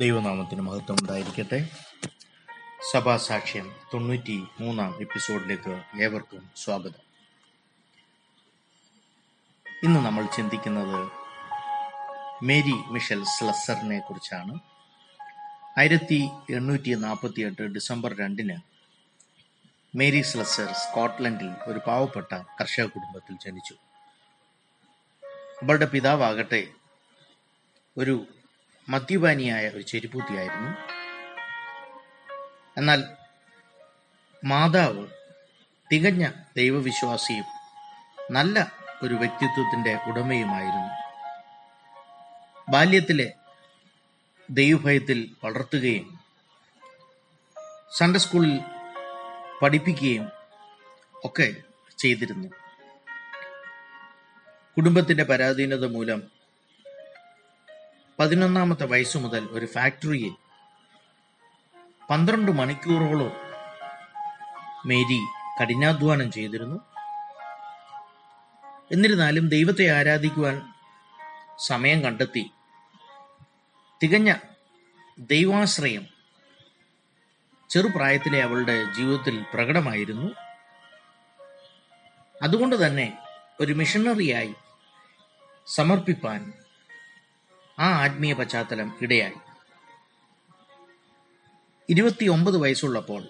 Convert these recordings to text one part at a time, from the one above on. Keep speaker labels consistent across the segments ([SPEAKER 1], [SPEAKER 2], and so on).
[SPEAKER 1] ദൈവനാമത്തിന് മഹത്വം ഉണ്ടായിരിക്കട്ടെ. സഭാസാക്ഷ്യം തൊണ്ണൂറ്റി മൂന്നാം എപ്പിസോഡിലേക്ക് ഏവർക്കും സ്വാഗതം. ഇന്ന് നമ്മൾ ചിന്തിക്കുന്നത് മേരി മിഷൽ സ്ലസറിനെ കുറിച്ചാണ്. ആയിരത്തി എണ്ണൂറ്റി നാൽപ്പത്തി എട്ട് ഡിസംബർ രണ്ടിന് മേരി സ്ലസർ സ്കോട്ട്ലൻഡിൽ ഒരു പാവപ്പെട്ട കർഷക കുടുംബത്തിൽ ജനിച്ചു. അവളുടെ പിതാവാകട്ടെ ഒരു മദ്യപാനിയായ ഒരു ചെരുപ്പൂത്തിയായിരുന്നു എന്നാൽ മാതാവ് തികഞ്ഞ ദൈവവിശ്വാസിയും നല്ല ഒരു വ്യക്തിത്വത്തിന്റെ ഉടമയുമായിരുന്നു. ബാല്യത്തിലെ ദൈവഭയത്തിൽ വളർത്തുകയും സൺഡേ സ്കൂളിൽ പഠിപ്പിക്കുകയും ഒക്കെ ചെയ്തിരുന്നു. കുടുംബത്തിന്റെ പരാധീനത മൂലം പതിനൊന്നാമത്തെ വയസ്സു മുതൽ ഒരു ഫാക്ടറിയിൽ പന്ത്രണ്ട് മണിക്കൂറോളം മേരി കഠിനാധ്വാനം ചെയ്തിരുന്നു. എന്നിരുന്നാലും ദൈവത്തെ ആരാധിക്കുവാൻ സമയം കണ്ടെത്തി. തികഞ്ഞ ദൈവാശ്രയം ചെറുപ്രായത്തിലെ അവളുടെ ജീവിതത്തിൽ പ്രകടമായിരുന്നു. അതുകൊണ്ട് തന്നെ ഒരു മിഷണറിയായി സമർപ്പിപ്പാൻ ആ ആത്മീയ പശ്ചാത്തലം ഇടയായി. ഇരുപത്തിയൊമ്പത് വയസ്സുള്ളപ്പോൾ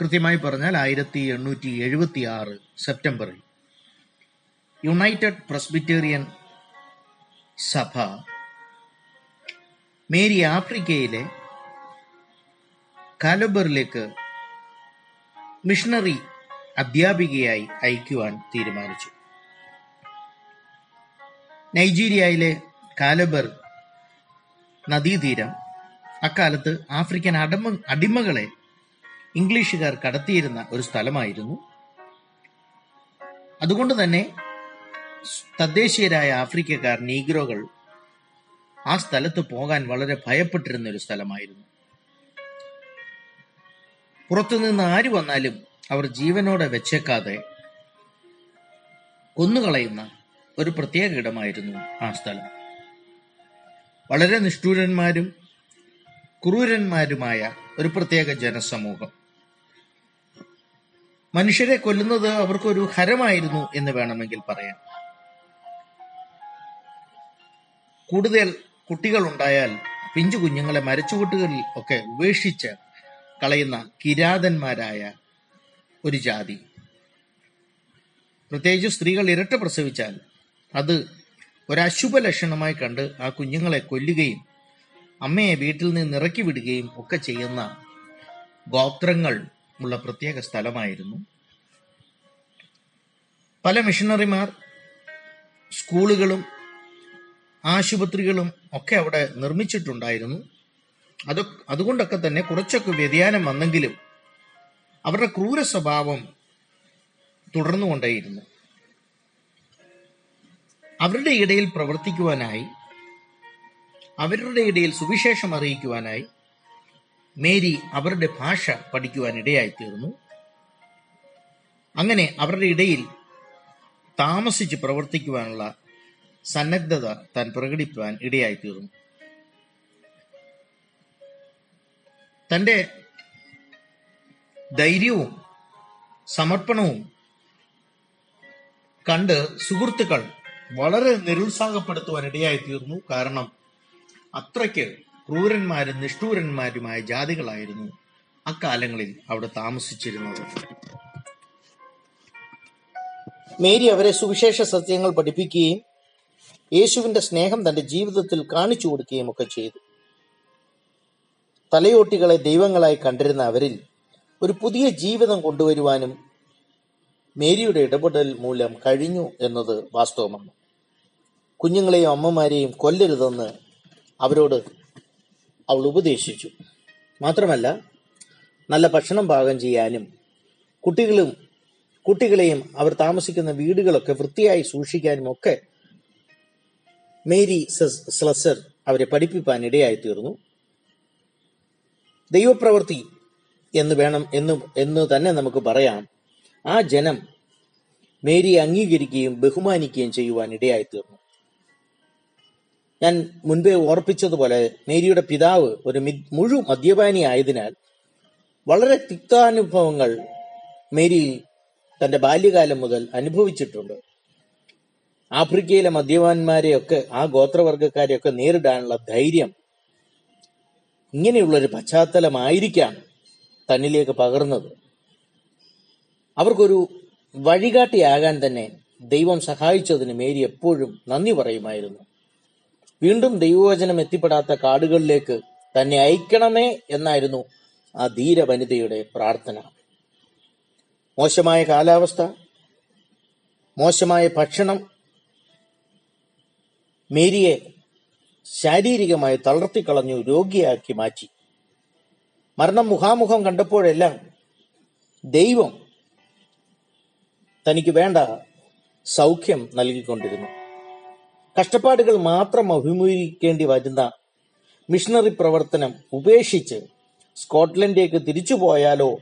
[SPEAKER 1] കൃത്യമായി പറഞ്ഞാൽ ആയിരത്തി എണ്ണൂറ്റി എഴുപത്തി ആറ് സെപ്റ്റംബറിൽ യുണൈറ്റഡ് പ്രസ്ബിറ്റേറിയൻ സഭ മേരി ആഫ്രിക്കയിലെ കാലബറിലേക്ക് മിഷണറി അധ്യാപികയായി അയക്കുവാൻ തീരുമാനിച്ചു. നൈജീരിയയിലെ കാലബർ നദീതീരം അക്കാലത്ത് ആഫ്രിക്കൻ അടമ അടിമകളെ ഇംഗ്ലീഷുകാർ കടത്തിയിരുന്ന ഒരു സ്ഥലമായിരുന്നു. അതുകൊണ്ട് തന്നെ തദ്ദേശീയരായ ആഫ്രിക്കക്കാർ നീഗ്രോകൾ ആ സ്ഥലത്ത് പോകാൻ വളരെ ഭയപ്പെട്ടിരുന്ന ഒരു സ്ഥലമായിരുന്നു. പുറത്തുനിന്ന് ആര് വന്നാലും അവർ ജീവനോടെ വെച്ചേക്കാതെ കൊന്നുകളയുന്ന ഒരു പ്രത്യേക ഇടമായിരുന്നു ആ സ്ഥലം. വളരെ നിഷ്ഠൂരന്മാരും ക്രൂരന്മാരുമായ ഒരു പ്രത്യേക ജനസമൂഹം. മനുഷ്യരെ കൊല്ലുന്നത് അവർക്കൊരു ഹരമായിരുന്നു എന്ന് വേണമെങ്കിൽ പറയാം. കൂടുതൽ കുട്ടികൾ ഉണ്ടായാൽ പിഞ്ചു കുഞ്ഞുങ്ങളെ മരച്ചുകൂട്ടുകളിൽ ഒക്കെ ഉപേക്ഷിച്ച് കളയുന്ന കിരാതന്മാരായ ഒരു ജാതി. പ്രത്യേകിച്ച് സ്ത്രീകൾ ഇരട്ട പ്രസവിച്ചാൽ അത് ഒരു അശുഭ ലക്ഷണമായി കണ്ട് ആ കുഞ്ഞുങ്ങളെ കൊല്ലുകയും അമ്മയെ വീട്ടിൽ നിന്ന് ഇറക്കി വിടുകയും ഒക്കെ ചെയ്യുന്ന ഗോത്രങ്ങൾ ഉള്ള പ്രത്യേക സ്ഥലമായിരുന്നു. പല മിഷണറിമാർ സ്കൂളുകളും ആശുപത്രികളും ഒക്കെ അവിടെ നിർമ്മിച്ചിട്ടുണ്ടായിരുന്നു. അത് അതുകൊണ്ടൊക്കെ തന്നെ കുറച്ചൊക്കെ വ്യതിയാനം വന്നെങ്കിലും അവരുടെ ക്രൂര സ്വഭാവം തുടർന്നുകൊണ്ടേയിരുന്നു. അവരുടെ ഇടയിൽ പ്രവർത്തിക്കുവാനായി അവരുടെ ഇടയിൽ സുവിശേഷം അറിയിക്കുവാനായി മേരി അവരുടെ ഭാഷ പഠിക്കുവാൻ ഇടയായി തീർന്നു അങ്ങനെ അവരുടെ ഇടയിൽ താമസിച്ച് പ്രവർത്തിക്കുവാനുള്ള സന്നദ്ധത താൻ പ്രകടിപ്പാൻ ഇടയായി തീർന്നു തന്റെ ധൈര്യവും സമർപ്പണവും കണ്ട് സുഹൃത്തുക്കൾ വളരെ നിരുത്സാഹപ്പെടുത്തുവാൻ ഇടയായി തീർന്നു കാരണം അത്രയ്ക്ക് ക്രൂരന്മാരും നിഷ്ഠൂരന്മാരുമായ ജാതികളായിരുന്നു അക്കാലങ്ങളിൽ അവിടെ താമസിച്ചിരുന്നത്. മേരി അവരെ സുവിശേഷ സത്യങ്ങൾ പഠിപ്പിക്കുകയും യേശുവിന്റെ സ്നേഹം തന്റെ ജീവിതത്തിൽ കാണിച്ചു കൊടുക്കുകയും ഒക്കെ ചെയ്തു. തലയോട്ടികളെ ദൈവങ്ങളായി കണ്ടിരുന്ന അവരിൽ ഒരു പുതിയ ജീവിതം കൊണ്ടുവരുവാനും മേരിയുടെ ഇടപെടൽ മൂലം കഴിഞ്ഞു എന്നത് വാസ്തവമാണ്. കുഞ്ഞുങ്ങളെയും അമ്മമാരെയും കൊല്ലരുതെന്ന് അവരോട് അവൾ ഉപദേശിച്ചു. മാത്രമല്ല നല്ല ഭക്ഷണം പാകം ചെയ്യാനും കുട്ടികളും കുട്ടികളെയും അവർ താമസിക്കുന്ന വീടുകളൊക്കെ വൃത്തിയായി സൂക്ഷിക്കാനും ഒക്കെ മേരി സ്ലസർ അവരെ പഠിപ്പിക്കാൻ ഇടയായി തീർന്നു ദൈവപ്രവൃത്തി എന്ന് വേണം എന്ന് എന്ന് തന്നെ നമുക്ക് പറയാം. ആ ജനം മേരിയെ അംഗീകരിക്കുകയും ബഹുമാനിക്കുകയും ചെയ്യുവാൻ ഇടയായി തീർന്നു ഞാൻ മുൻപേ ഓർപ്പിച്ചതുപോലെ മേരിയുടെ പിതാവ് ഒരു മുഴു മദ്യപാനി ആയതിനാൽ വളരെ തിക്താനുഭവങ്ങൾ മേരി തന്റെ ബാല്യകാലം മുതൽ അനുഭവിച്ചിട്ടുണ്ട്. ആഫ്രിക്കയിലെ മദ്യപാന്മാരെയൊക്കെ ആ ഗോത്രവർഗക്കാരെയൊക്കെ നേരിടാനുള്ള ധൈര്യം ഇങ്ങനെയുള്ള ഒരു പശ്ചാത്തലമായിരിക്കാം തന്നിലേക്ക് പകർന്നത്. അവർക്കൊരു വഴികാട്ടിയാകാൻ തന്നെ ദൈവം സഹായിച്ചതിന് മേരി എപ്പോഴും നന്ദി പറയുമായിരുന്നു. വീണ്ടും ദൈവവചനം എത്തിപ്പെടാത്ത കാടുകളിലേക്ക് തന്നെ അയക്കണമേ എന്നായിരുന്നു ആ ധീര വനിതയുടെ പ്രാർത്ഥന. മോശമായ കാലാവസ്ഥ മോശമായ ഭക്ഷണം മേരിയെ ശാരീരികമായി തളർത്തിക്കളഞ്ഞു രോഗിയാക്കി മാറ്റി. മരണം മുഖാമുഖം കണ്ടപ്പോഴെല്ലാം ദൈവം തനിക്ക് വേണ്ട സൗഖ്യം നൽകിക്കൊണ്ടിരുന്നു. കഷ്ടപ്പാടുകൾ മാത്രം അഭിമുഖീകരിക്കേണ്ടി വരുന്ന മിഷണറി പ്രവർത്തനം ഉപേക്ഷിച്ച് സ്കോട്ട്ലൻഡിലേക്ക് തിരിച്ചു പോയാലോ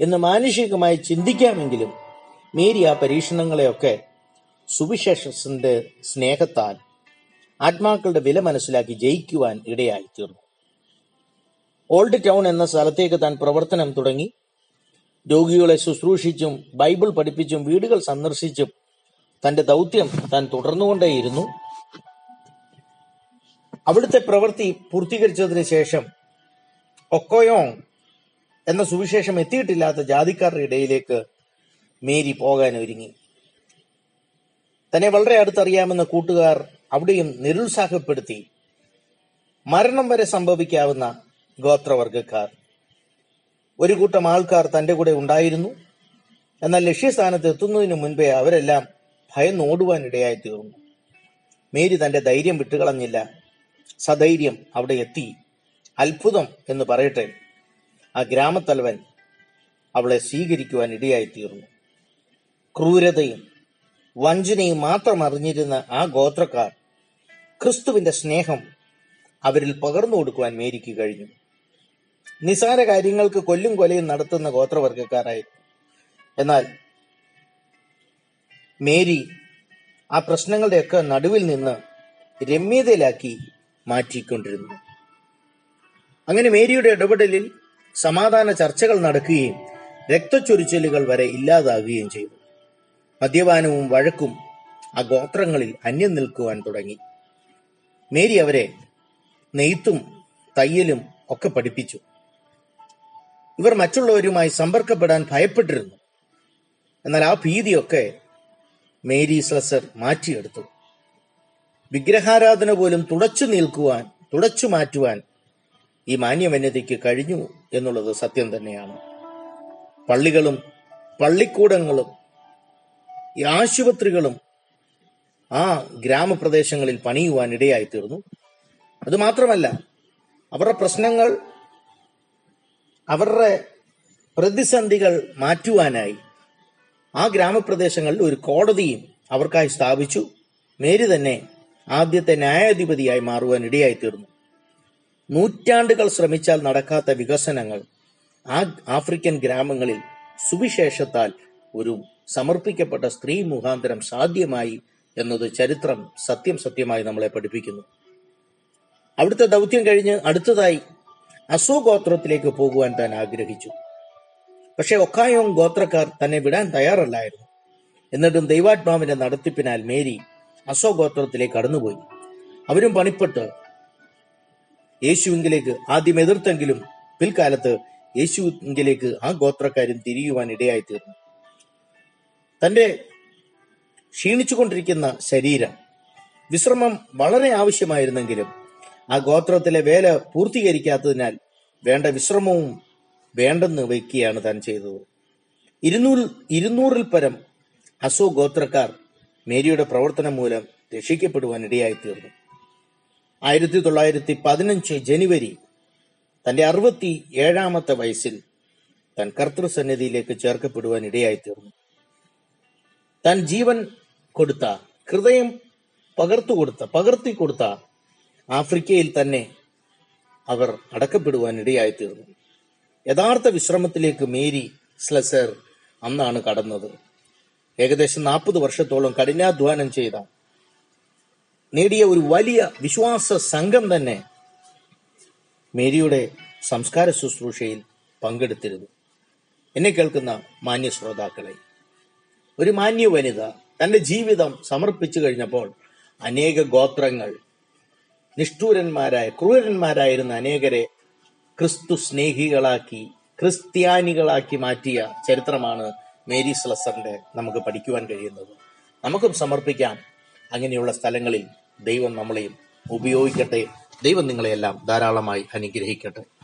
[SPEAKER 1] എന്ന് മാനുഷികമായി ചിന്തിക്കാമെങ്കിലും മേരി ആ പരീക്ഷണങ്ങളെയൊക്കെ സുവിശേഷത്തിന്റെ സ്നേഹത്താൽ ആത്മാക്കളുടെ വില മനസ്സിലാക്കി ജയിക്കുവാൻ ഇടയായി തീർന്നു. ഓൾഡ് ടൗൺ എന്ന സ്ഥലത്തേക്ക് താൻ പ്രവർത്തനം തുടങ്ങി. രോഗികളെ ശുശ്രൂഷിച്ചും ബൈബിൾ പഠിപ്പിച്ചും വീടുകൾ സന്ദർശിച്ചും തന്റെ ദൗത്യം താൻ തുടർന്നുകൊണ്ടേയിരുന്നു. അവിടുത്തെ പ്രവൃത്തി പൂർത്തീകരിച്ചതിന് ശേഷം ഒക്കോയോങ് എന്ന സുവിശേഷം എത്തിയിട്ടില്ലാത്ത ജാതിക്കാരുടെ ഇടയിലേക്ക് മേരി പോകാൻ ഒരുങ്ങി. തന്നെ വളരെ അടുത്തറിയാമെന്ന കൂട്ടുകാർ അവിടെയും നിരുത്സാഹപ്പെടുത്തി മരണം വരെ സംഭവിക്കാവുന്ന ഗോത്രവർഗക്കാർ. ഒരു കൂട്ടം ആൾക്കാർ തന്റെ കൂടെ ഉണ്ടായിരുന്നു. എന്നാൽ ലക്ഷ്യസ്ഥാനത്ത് എത്തുന്നതിന് മുൻപേ അവരെല്ലാം ഭയന്നോടുവാൻ ഇടയായി തീർന്നു. മേരി തന്റെ ധൈര്യം വിട്ടുകളഞ്ഞില്ല. സധൈര്യം അവിടെ എത്തി. അത്ഭുതം എന്ന് പറയട്ടെ. ആ ഗ്രാമത്തലവൻ അവളെ സ്വീകരിക്കുവാൻ ഇടയായി തീർന്നു ക്രൂരതയും വഞ്ചനയും മാത്രം അറിഞ്ഞിരുന്ന ആ ഗോത്രക്കാർ ക്രിസ്തുവിന്റെ സ്നേഹം അവരിൽ പകർന്നു കൊടുക്കുവാൻ മേരിക്ക് കഴിഞ്ഞു. നിസാര കാര്യങ്ങൾക്ക് കൊല്ലും കൊലയും നടത്തുന്ന ഗോത്രവർഗക്കാരായിരുന്നു എന്നാൽ മേരി ആ പ്രശ്നങ്ങളുടെയൊക്കെ നടുവിൽ നിന്ന് രമ്യതയിലാക്കി മാറ്റിക്കൊണ്ടിരുന്നു അങ്ങനെ മേരിയുടെ ഇടപെടലിൽ സമാധാന ചർച്ചകൾ നടക്കുകയും രക്തച്ചൊരിച്ചിലുകൾ വരെ ഇല്ലാതാകുകയും ചെയ്തു. മദ്യപാനവും വഴക്കും ആ ഗോത്രങ്ങളിൽ അന്യം നിൽക്കുവാൻ തുടങ്ങി. മേരി അവരെ നെയ്ത്തും തയ്യലും ഒക്കെ പഠിപ്പിച്ചു. ഇവർ മറ്റുള്ളവരുമായി സമ്പർക്കപ്പെടാൻ ഭയപ്പെട്ടിരുന്നു. എന്നാൽ ആ ഭീതിയൊക്കെ മേരി സ്ലസർ മാറ്റിയെടുത്തു. വിഗ്രഹാരാധന പോലും തുടച്ചു നിൽക്കുവാൻ തുടച്ചു മാറ്റുവാൻ ഈ മാന്യവന്യതയ്ക്ക് കഴിഞ്ഞു എന്നുള്ളത് സത്യം തന്നെയാണ്. പള്ളികളും പള്ളിക്കൂടങ്ങളും ഈ ആശുപത്രികളും ആ ഗ്രാമപ്രദേശങ്ങളിൽ പണിയുവാൻ ഇടയായി തീർന്നു അത് അവരുടെ പ്രശ്നങ്ങൾ അവരുടെ പ്രതിസന്ധികൾ മാറ്റുവാനായി ആ ഗ്രാമപ്രദേശങ്ങളിൽ ഒരു കോടതിയും അവർക്കായി സ്ഥാപിച്ചു. മേരി തന്നെ ആദ്യത്തെ ന്യായാധിപതിയായി മാറുവാൻ ഇടയായി തീർന്നു നൂറ്റാണ്ടുകൾ ശ്രമിച്ചാൽ നടക്കാത്ത വികസനങ്ങൾ ആ ആഫ്രിക്കൻ ഗ്രാമങ്ങളിൽ സുവിശേഷത്താൽ ഒരു സമർപ്പിക്കപ്പെട്ട സ്ത്രീ മുഖാന്തരം സാധ്യമായി എന്നത് ചരിത്രം സത്യം സത്യമായി നമ്മളെ പഠിപ്പിക്കുന്നു. അവിടുത്തെ ദൗത്യം കഴിഞ്ഞ് അടുത്തതായി അസോ ഗോത്രത്തിലേക്ക് പോകുവാൻ താൻ ആഗ്രഹിച്ചു. പക്ഷെ ഒക്കായോങ് ഗോത്രക്കാർ തന്നെ വിടാൻ തയ്യാറല്ലായിരുന്നു. എന്നിട്ടും ദൈവാത്മാവിന്റെ നടത്തിപ്പിനാൽ മേരി അസോ കടന്നുപോയി. അവരും പണിപ്പെട്ട് യേശുവിങ്കിലേക്ക് ആദ്യം എതിർത്തെങ്കിലും പിൽക്കാലത്ത് യേശുവിങ്കിലേക്ക് ആ ഗോത്രക്കാരും തിരിയുവാൻ ഇടയായി തീർന്നു തന്റെ ക്ഷീണിച്ചുകൊണ്ടിരിക്കുന്ന ശരീരം വിശ്രമം വളരെ ആവശ്യമായിരുന്നെങ്കിലും ആ ഗോത്രത്തിലെ വേല പൂർത്തീകരിക്കാത്തതിനാൽ വേണ്ട വിശ്രമവും വേണ്ടെന്ന് വയ്ക്കുകയാണ് താൻ ചെയ്തത്. ഇരുന്നൂറിൽ ഇരുന്നൂറിൽ പരം അസോ ഗോത്രക്കാർ മേരിയുടെ പ്രവർത്തനം മൂലം രക്ഷിക്കപ്പെടുവാൻ ഇടയായി തീർന്നു ആയിരത്തി തൊള്ളായിരത്തി പതിനഞ്ച് ജനുവരി തന്റെ അറുപത്തി ഏഴാമത്തെ വയസ്സിൽ താൻ കർത്തൃസന്നിധിയിലേക്ക് ചേർക്കപ്പെടുവാൻ ഇടയായി തീർന്നു താൻ ജീവൻ കൊടുത്ത ഹൃദയം പകർത്തു കൊടുത്ത പകർത്തി കൊടുത്ത ആഫ്രിക്കയിൽ തന്നെ അവർ അടക്കപ്പെടുവാൻ ഇടയായി തീർന്നു യഥാർത്ഥ വിശ്രമത്തിലേക്ക് മേരി സ്ലസർ അന്നാണ് കടന്നത്. ഏകദേശം നാൽപ്പത് വർഷത്തോളം കഠിനാധ്വാനം ചെയ്ത നേടിയ ഒരു വലിയ വിശ്വാസ സംഘം തന്നെ മേരിയുടെ സംസ്കാര ശുശ്രൂഷയിൽ പങ്കെടുത്തിരുന്നു. എന്നെ കേൾക്കുന്ന മാന്യ ശ്രോതാക്കളെ ഒരു മാന്യ വനിത തന്റെ ജീവിതം സമർപ്പിച്ചു കഴിഞ്ഞപ്പോൾ അനേക ഗോത്രങ്ങൾ നിഷ്ഠൂരന്മാരായ ക്രൂരന്മാരായിരുന്ന അനേകരെ ക്രിസ്തു സ്നേഹികളാക്കി ക്രിസ്ത്യാനികളാക്കി മാറ്റിയ ചരിത്രമാണ് മേരി സ്ലസറിന്റെ നമുക്ക് പഠിക്കുവാൻ കഴിയുന്നത്. നമുക്കും സമർപ്പിക്കാം. അങ്ങനെയുള്ള സ്ഥലങ്ങളിൽ ദൈവം നമ്മളെയും ഉപയോഗിക്കട്ടെ. ദൈവം നിങ്ങളെയെല്ലാം ധാരാളമായി അനുഗ്രഹിക്കട്ടെ.